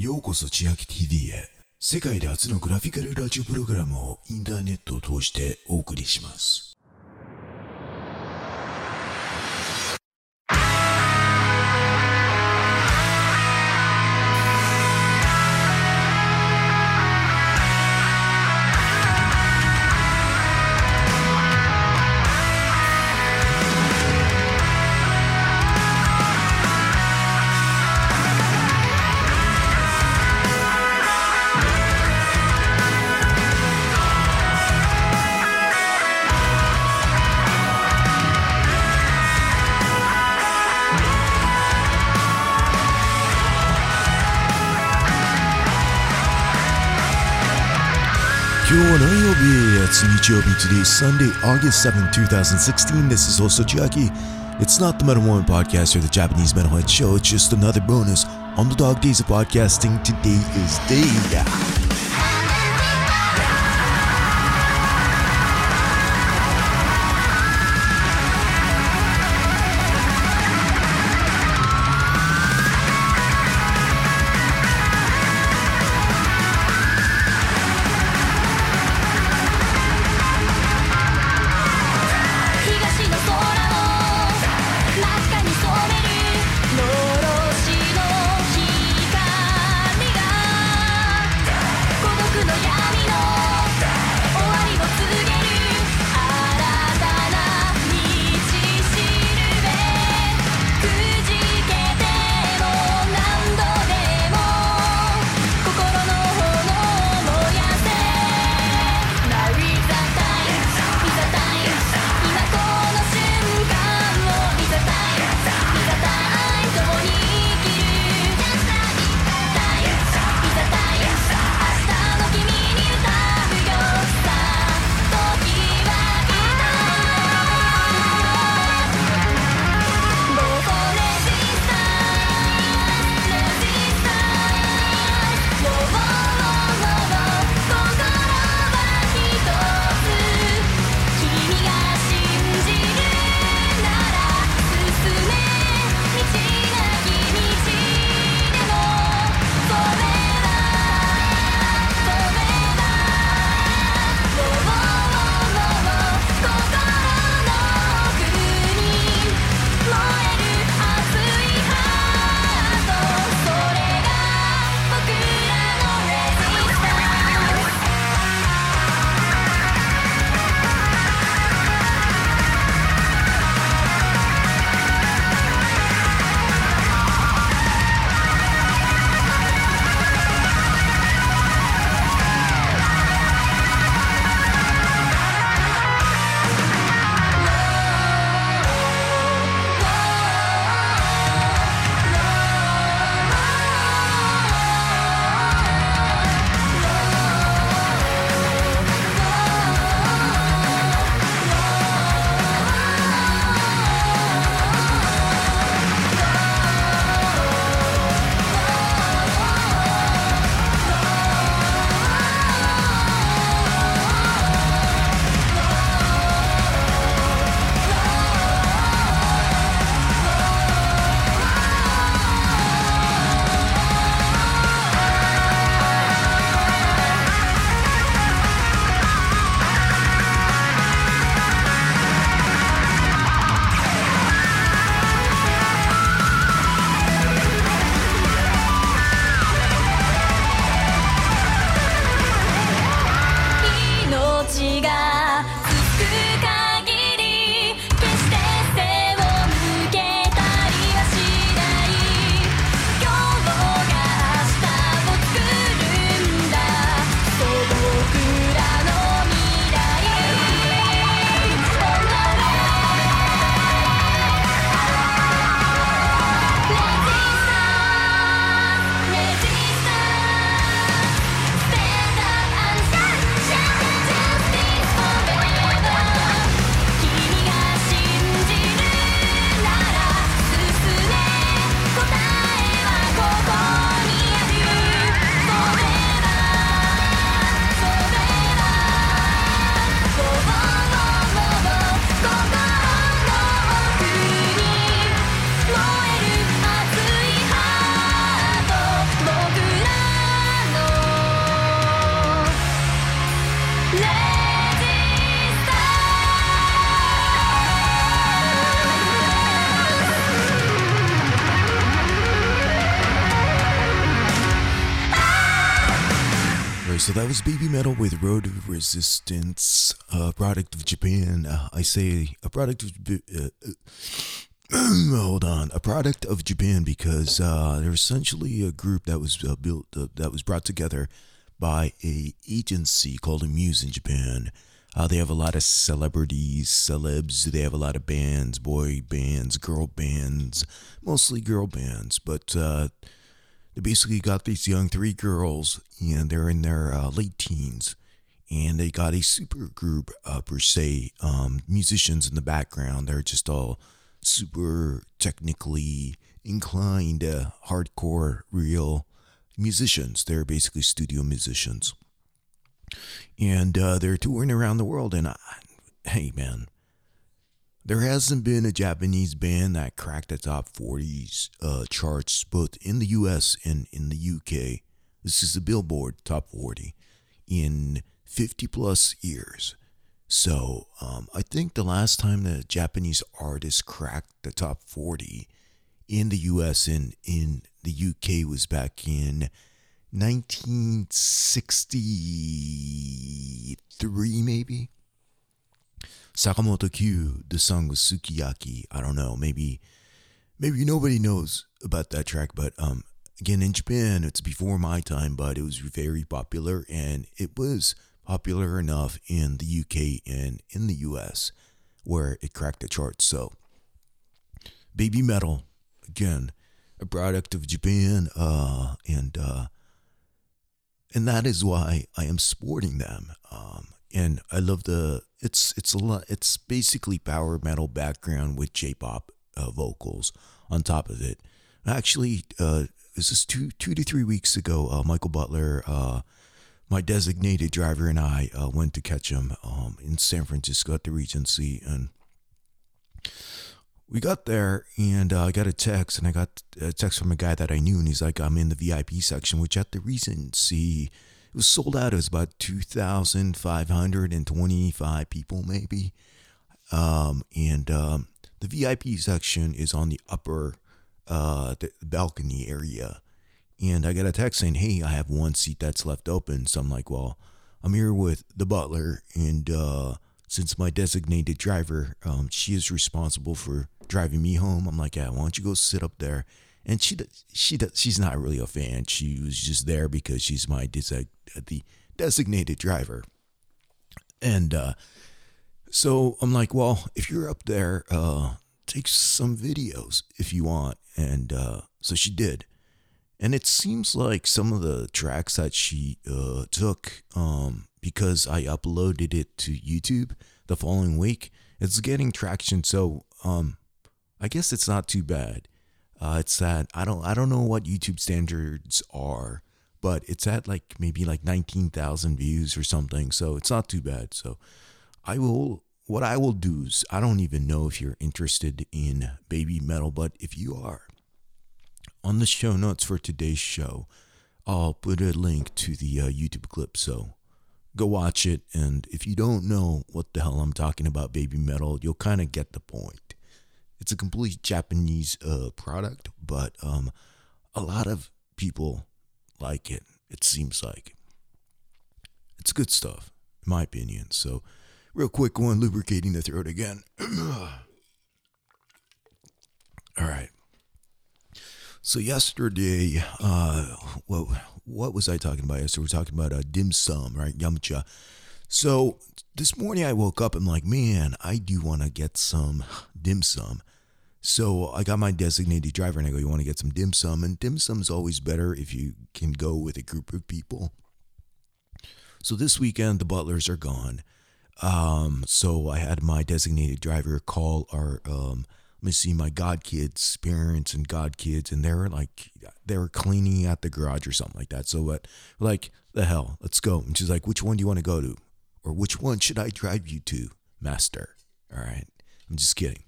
ようこそ千秋 TV へ。世界で初のグラフィカルラジオプログラムをインターネットを通してお送りします。Yon Ayobi, it's Nichiobi. Today Sunday, August 7, 2016. This is host Chiaki. It's not the Metal podcast or the Japanese Metalhead show, it's just another bonus on the Dog Days of Podcasting. Today is day. Was Babymetal with Road of Resistance, a product of Japan. Uh, I say a product of. Uh, uh, hold on, a product of Japan because uh, they're essentially a group that was uh, built, uh, that was brought together by a agency called Amuse in Japan. They have a lot of celebrities, celebs. They have a lot of bands, boy bands, girl bands, mostly girl bands. But uh, they basically got these young three girls, and they're in their uh, late teens, and they got a super group uh, per se, um, musicians in the background. They're just all super technically inclined, uh, hardcore, real musicians. They're basically studio musicians and uh, they're touring around the world. And I, hey, man, there hasn't been a Japanese band that cracked the top 40s uh, charts, both in the US and in the UK. This is the Billboard Top 40 in 50 plus years. So um, I think the last time the Japanese artist cracked the top 40 in the US and in the UK was back in 1963, maybe. Sakamoto Kyu, the song was Sukiyaki. I don't know, maybe maybe nobody knows about that track, but um again in Japan it's before my time, but it was very popular and it was popular enough in the UK and in the US where it cracked the charts. So Babymetal, again, a product of Japan, uh, and uh, and that is why I am sporting them. Um, and I love the it's it's a lot. It's basically power metal background with J-pop uh, vocals on top of it. Actually, uh, this is two two to three weeks ago. Uh, Michael Butler, uh, my designated driver, and I uh, went to catch him um, in San Francisco at the Regency, and we got there and uh, I got a text and I got a text from a guy that I knew and he's like, I'm in the VIP section, which at the Regency, it was sold out. It was about 2,525 people maybe. Um, and um, the VIP section is on the upper uh, the balcony area. And I got a text saying, hey, I have one seat that's left open. So I'm like, well, I'm here with the butler and uh, since my designated driver, um, she is responsible for driving me home. I'm like, yeah, why don't you go sit up there? And she she she's not really a fan. She was just there because she's my the designated driver. And uh, so I'm like, well, if you're up there, uh, take some videos if you want. And uh, so she did. And it seems like some of the tracks that she uh, took, um, because I uploaded it to YouTube the following week, it's getting traction. So um, I guess it's not too bad. Uh, it's that I don't I don't know what YouTube standards are, but it's at like maybe like nineteen thousand views or something. So it's not too bad. So I will what I will do is I don't even know if you're interested in Babymetal, but if you are, on the show notes for today's show, I'll put a link to the uh, YouTube clip. So go watch it. And if you don't know what the hell I'm talking about, Babymetal, you'll kind of get the point. It's a completely Japanese uh, product, but um, a lot of people like it. It seems like it's good stuff, in my opinion. So, real quick one, lubricating the throat again. All right. So yesterday, uh, what what was I talking about yesterday? We're talking about uh, dim sum, right? Yamcha. So this morning I woke up and like, man, I do want to get some dim sum. So I got my designated driver and I go, you want to get some dim sum? And dim sum is always better if you can go with a group of people. So this weekend the butlers are gone. Um, so I had my designated driver call our um, let me see my god kids parents and god kids and they were like they were cleaning out the garage or something like that so what like the hell let's go and she's like which one do you want to go to or which one should i drive you to master all right i'm just kidding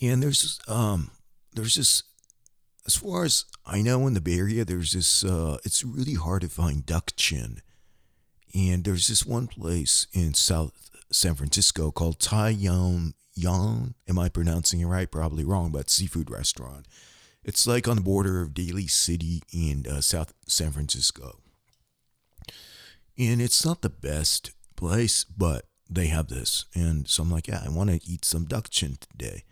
and there's um there's this as far as i know in the bay area there's this uh it's really hard to find duck chin and there's this one place in south san francisco called tai yum Yang, am I pronouncing it right? Probably wrong, but seafood restaurant. It's like on the border of Daly City and uh, South San Francisco. And it's not the best place, but they have this. And so I'm like, yeah, I want to eat some duck chin today.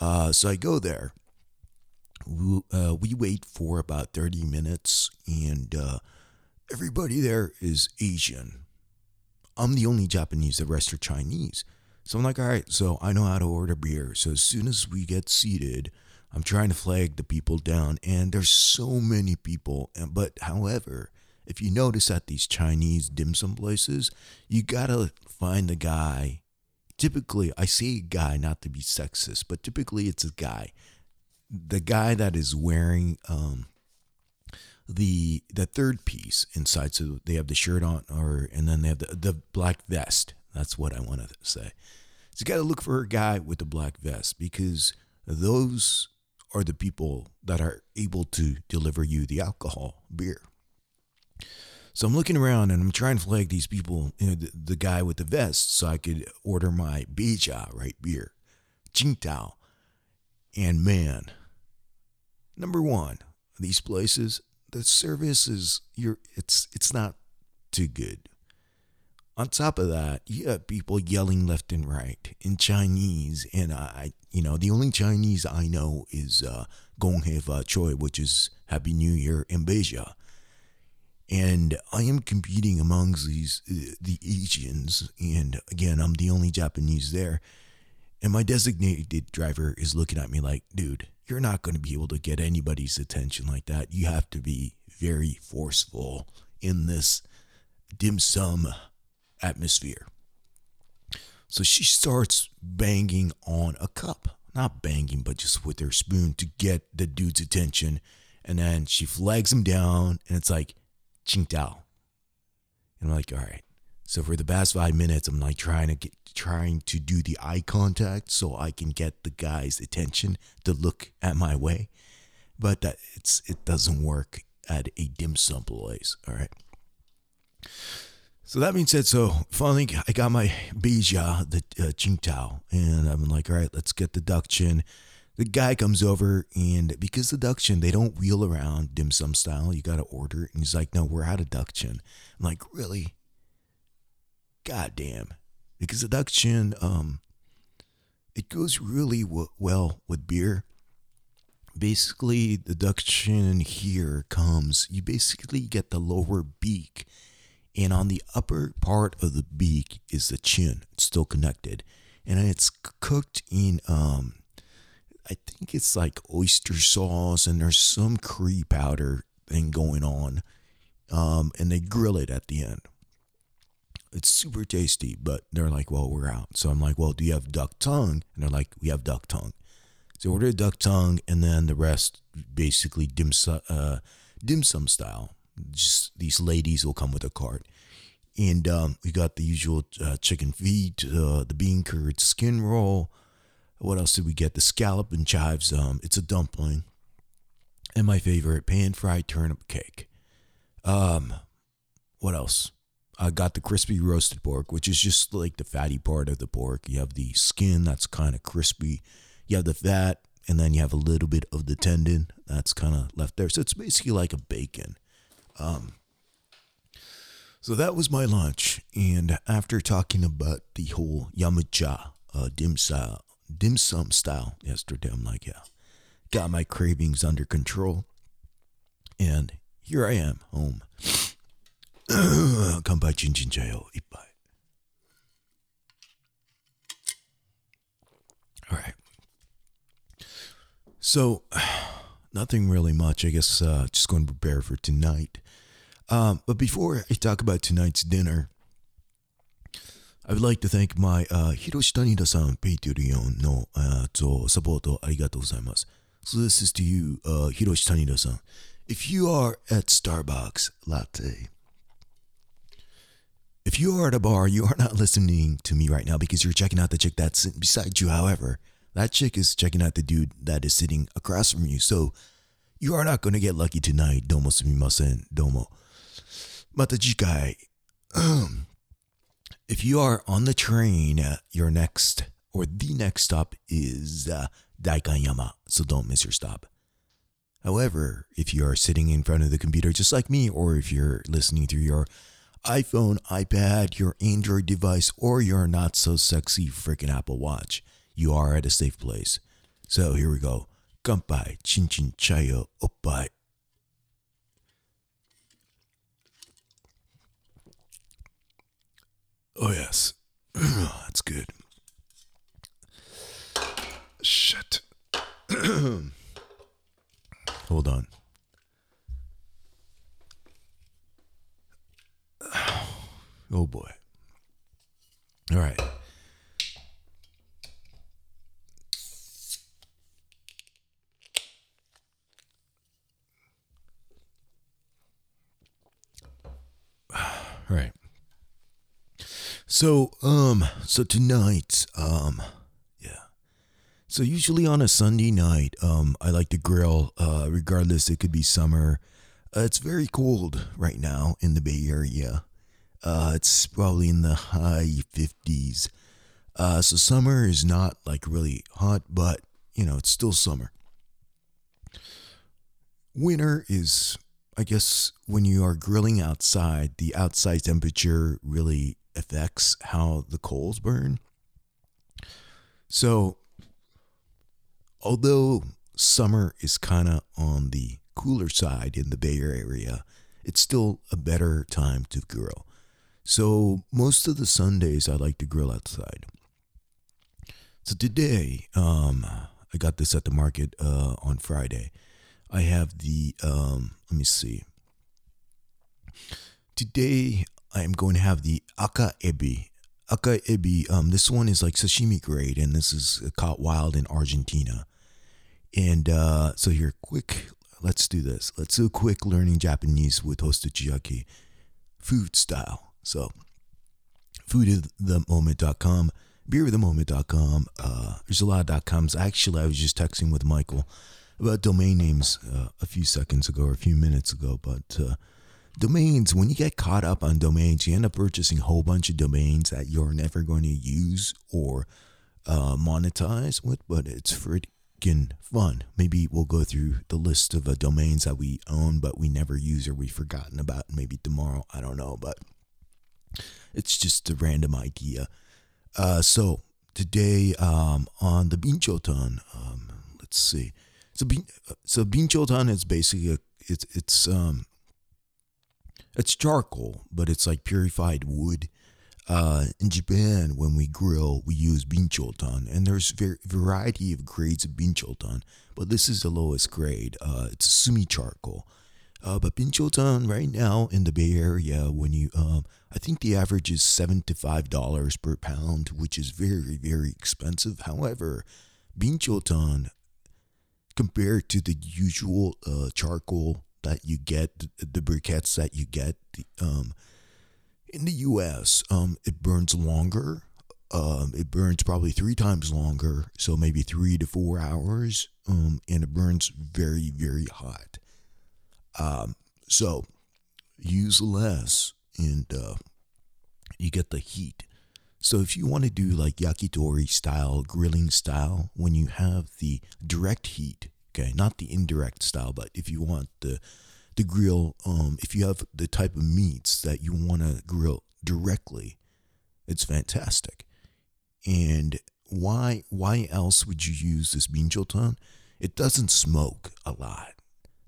Uh, so I go there. We, uh, we wait for about 30 minutes, and uh, everybody there is Asian. I'm the only Japanese, the rest are Chinese. So I'm like, all right, so I know how to order beer. So as soon as we get seated, I'm trying to flag the people down, and there's so many people. And but however, if you notice at these Chinese dim sum places, you gotta find the guy. Typically, I say guy not to be sexist, but typically it's a guy. The guy that is wearing um, the the third piece inside. So they have the shirt on, or and then they have the the black vest. That's what I want to say. So you got to look for a guy with a black vest because those are the people that are able to deliver you the alcohol, beer. So I'm looking around and I'm trying to flag these people, you know, the, the guy with the vest, so I could order my Beija, right, beer, Qingdao. And man, number one, these places, the service is you're it's it's not too good. On top of that, you have people yelling left and right in Chinese, and I, you know, the only Chinese I know is uh, Gong Choi, which is Happy New Year in Beijing. And I am competing amongst these uh, the Asians, and again, I'm the only Japanese there. And my designated driver is looking at me like, dude, you're not going to be able to get anybody's attention like that. You have to be very forceful in this dim sum atmosphere. So she starts banging on a cup. Not banging, but just with her spoon to get the dude's attention. And then she flags him down, and it's like, Qingdao. And I'm like, all right. So for the past five minutes, I'm like trying to get trying to do the eye contact so I can get the guy's attention to look at my way. But that it's it doesn't work at a dim sum place. All right. So that being said, so finally I got my Beija, the uh, Qingdao, and I'm like, all right, let's get the duck chin. The guy comes over, and because the chin, they don't wheel around dim sum style. You got to order. And he's like, no, we're out of chin. I'm like, really? God damn. Because chin, um, it goes really w- well with beer. Basically, the chin here comes, you basically get the lower beak and on the upper part of the beak is the chin. It's still connected, and it's cooked in um, I think it's like oyster sauce, and there's some curry powder thing going on, um, and they grill it at the end. It's super tasty, but they're like, well, we're out. So I'm like, well, do you have duck tongue? And they're like, we have duck tongue. So I ordered duck tongue, and then the rest basically dim sum, uh, dim sum style just these ladies will come with a cart. And um, we got the usual uh, chicken feet, uh, the bean curd skin roll. What else did we get? The scallop and chives. Um, it's a dumpling. And my favorite, pan fried turnip cake. Um, what else? I got the crispy roasted pork, which is just like the fatty part of the pork. You have the skin that's kind of crispy. You have the fat, and then you have a little bit of the tendon that's kind of left there. So it's basically like a bacon. Um, so that was my lunch, and after talking about the whole Yamucha uh, dim, sum, dim sum style yesterday, I'm like, yeah, got my cravings under control, and here I am home. Kanpai chinchin chayo ippai. All right. So, nothing really much. I guess uh, just going to prepare for tonight. Um, but before I talk about tonight's dinner, I would like to thank my uh, Hiroshi Tanida-san Patreon no uh, とサポートありがとうございます。So this is to you, uh, Hiroshi Tanida-san. If you are at Starbucks latte, if you are at a bar, you are not listening to me right now because you're checking out the chick that's beside you. However, that chick is checking out the dude that is sitting across from you. So you are not going to get lucky tonight. Domo sumimasen. Domo. Mata jikai. If you are on the train, uh, your next or the next stop is uh, Daikanyama, so don't miss your stop. However, if you are sitting in front of the computer just like me, or if you're listening through your iPhone, iPad, your Android device, or your not so sexy freaking Apple Watch. You are at a safe place. So here we go. Kanpai, chin chin chayo, oppai. Oh, yes. Ah, that's good. Shit. Hold on. Oh boy. All right. All right. So, um, so tonight, um, yeah. So usually on a Sunday night, um, I like to grill. Uh, regardless, it could be summer. Uh, it's very cold right now in the Bay Area. Uh, it's probably in the high 50s. Uh, so summer is not like really hot, but you know, it's still summer. Winter is, I guess, when you are grilling outside, the outside temperature really affects how the coals burn. So, although summer is kind of on the cooler side in the Bay Area, it's still a better time to grill. So most of the Sundays I like to grill outside. So today, um, I got this at the market uh, on Friday. I have the um, let me see. Today I am going to have the aka ebi. Aka ebi. Um, this one is like sashimi grade, and this is caught wild in Argentina. And uh, so here, quick. Let's do this. Let's do a quick learning Japanese with Hosta Chiaki, food style. So, foodofthemoment.com, beerofthemoment.com. Uh, there's a lot of coms. Actually, I was just texting with Michael about domain names uh, a few seconds ago or a few minutes ago. But uh, domains, when you get caught up on domains, you end up purchasing a whole bunch of domains that you're never going to use or uh, monetize with, but it's freaking fun. Maybe we'll go through the list of uh, domains that we own, but we never use or we've forgotten about. Maybe tomorrow, I don't know, but it's just a random idea. Uh, so today um, on the Binchotan, um, let's see. So bin, so Binchotan is basically a, it's it's um it's charcoal, but it's like purified wood. Uh, in Japan, when we grill, we use binchotan, and there's a variety of grades of binchotan, but this is the lowest grade. Uh, it's sumi charcoal. Uh, but binchotan right now in the Bay Area, when you, um, I think the average is seven to five dollars per pound, which is very very expensive. However, binchotan compared to the usual uh, charcoal that you get, the, briquettes that you get, the, um, in the U.S., um, it burns longer. Um, it burns probably three times longer, so maybe three to four hours, um, and it burns very very hot. Um, so use less, and uh, you get the heat. So if you want to do like yakitori style, grilling style, when you have the direct heat, okay, not the indirect style, but if you want the the grill, um, if you have the type of meats that you want to grill directly, it's fantastic. And why why else would you use this binchotan? It doesn't smoke a lot.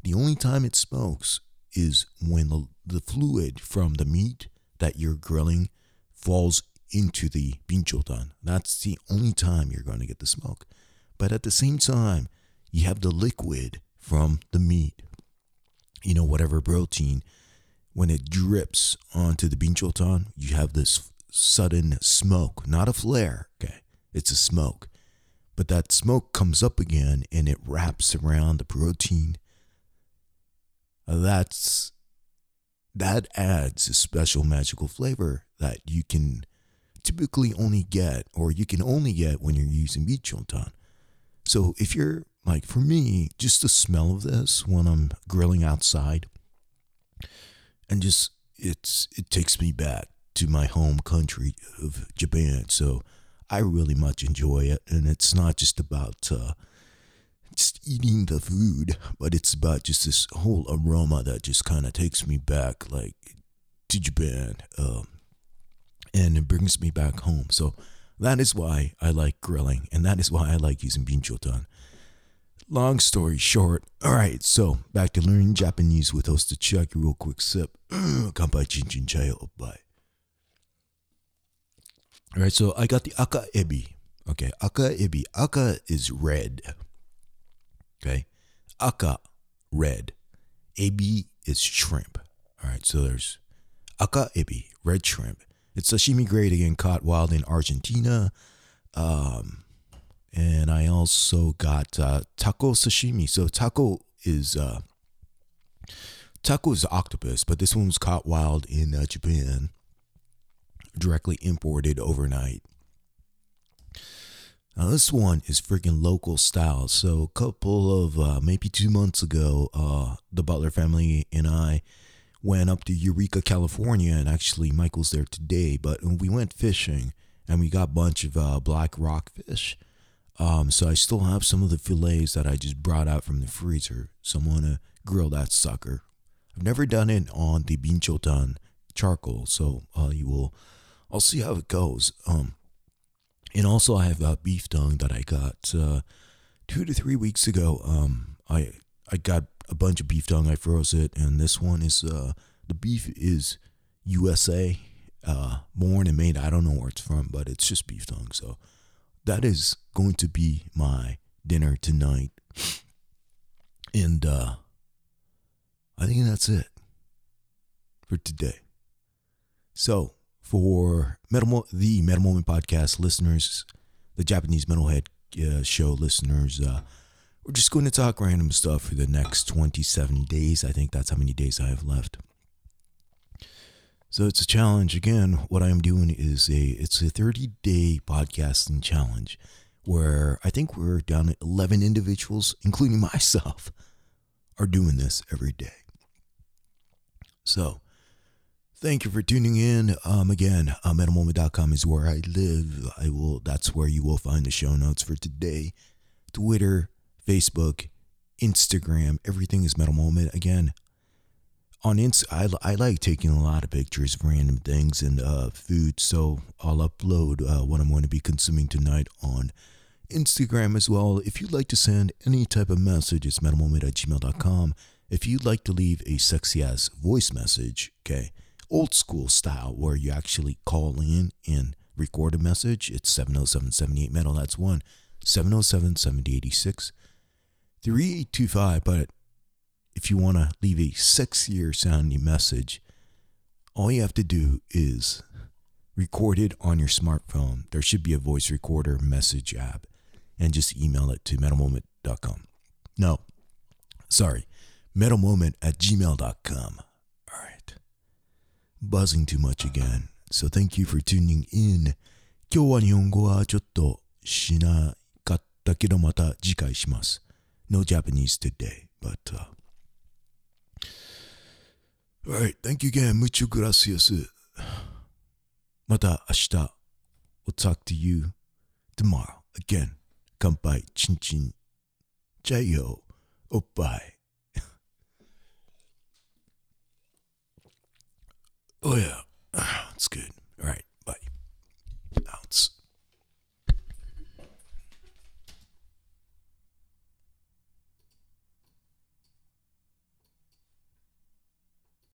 The only time it smokes is when the, the fluid from the meat that you're grilling falls into the binchotan. That's the only time you're going to get the smoke. But at the same time, you have the liquid from the meat, you know, whatever protein, when it drips onto the binchotan, you have this sudden smoke, not a flare, okay? It's a smoke. But that smoke comes up again and it wraps around the protein. That's that adds a special magical flavor that you can typically only get or you can only get when you're using binchotan. So if you're like for me, just the smell of this when I'm grilling outside and just it's it takes me back to my home country of Japan. So I really much enjoy it and it's not just about uh, just eating the food, but it's about just this whole aroma that just kind of takes me back like to Japan, um, and it brings me back home. So that is why I like grilling, and that is why I like using binchotan. Long story short, all right, so back to learning Japanese with Host Chuck. Real quick sip. Kanpai chin chin chai bye. All right, so I got the aka ebi. Okay, aka ebi. Aka is red. Okay, aka, red. Ebi is shrimp. All right, so there's aka ebi, red shrimp. It's sashimi grade again, caught wild in Argentina. Um, and I also got uh, tako sashimi. So tako is uh, tako is octopus, but this one was caught wild in uh, Japan, directly imported overnight. Now this one is freaking local style. So a couple of uh, maybe two months ago, uh, the Butler family and I went up to Eureka, California, and actually Michael's there today. But we went fishing and we got a bunch of uh, black rockfish. Um, so I still have some of the fillets that I just brought out from the freezer. So I'm gonna grill that sucker. I've never done it on the binchotan charcoal, so uh, you will. I'll see how it goes. Um, and also I have a beef tongue that I got uh, two to three weeks ago. Um, I I got a bunch of beef tongue. I froze it, and this one is uh, the beef is USA uh, born and made. I don't know where it's from, but it's just beef tongue. So that is going to be my dinner tonight. And uh, I think that's it for today. So, for Metal the Metal Moment podcast listeners, the Japanese Metalhead uh, show listeners, uh, we're just going to talk random stuff for the next 27 days. I think that's how many days I have left. So it's a challenge. Again, what I'm doing is a it's a 30 day podcasting challenge where I think we're down at 11 individuals, including myself, are doing this every day. So thank you for tuning in. Um, again, um, metalmoment.com is where I live. I will. That's where you will find the show notes for today. Twitter, Facebook, Instagram, everything is Metal Moment. Again, on Inst, I, I like taking a lot of pictures of random things and uh, food, so I'll upload uh, what I'm going to be consuming tonight on Instagram as well. If you'd like to send any type of message, it's metalmoment at gmail.com. If you'd like to leave a sexy ass voice message, okay, old school style, where you actually call in and record a message, it's 707 78 metal. That's one 707 7086 3825. But if you want to leave a sexier sounding message, all you have to do is record it on your smartphone. There should be a voice recorder message app and just email it to metalmoment.com. No, sorry, metalmoment at gmail.com. All right. Buzzing too much again. So thank you for tuning in. 今日は日本語はちょっとしなかったけどまた次回します。No Japanese today, but uh, Alright, thank you again. Mucho gracias. また明日 We'll talk to you tomorrow again. 乾杯、チンチン。じゃあよ、お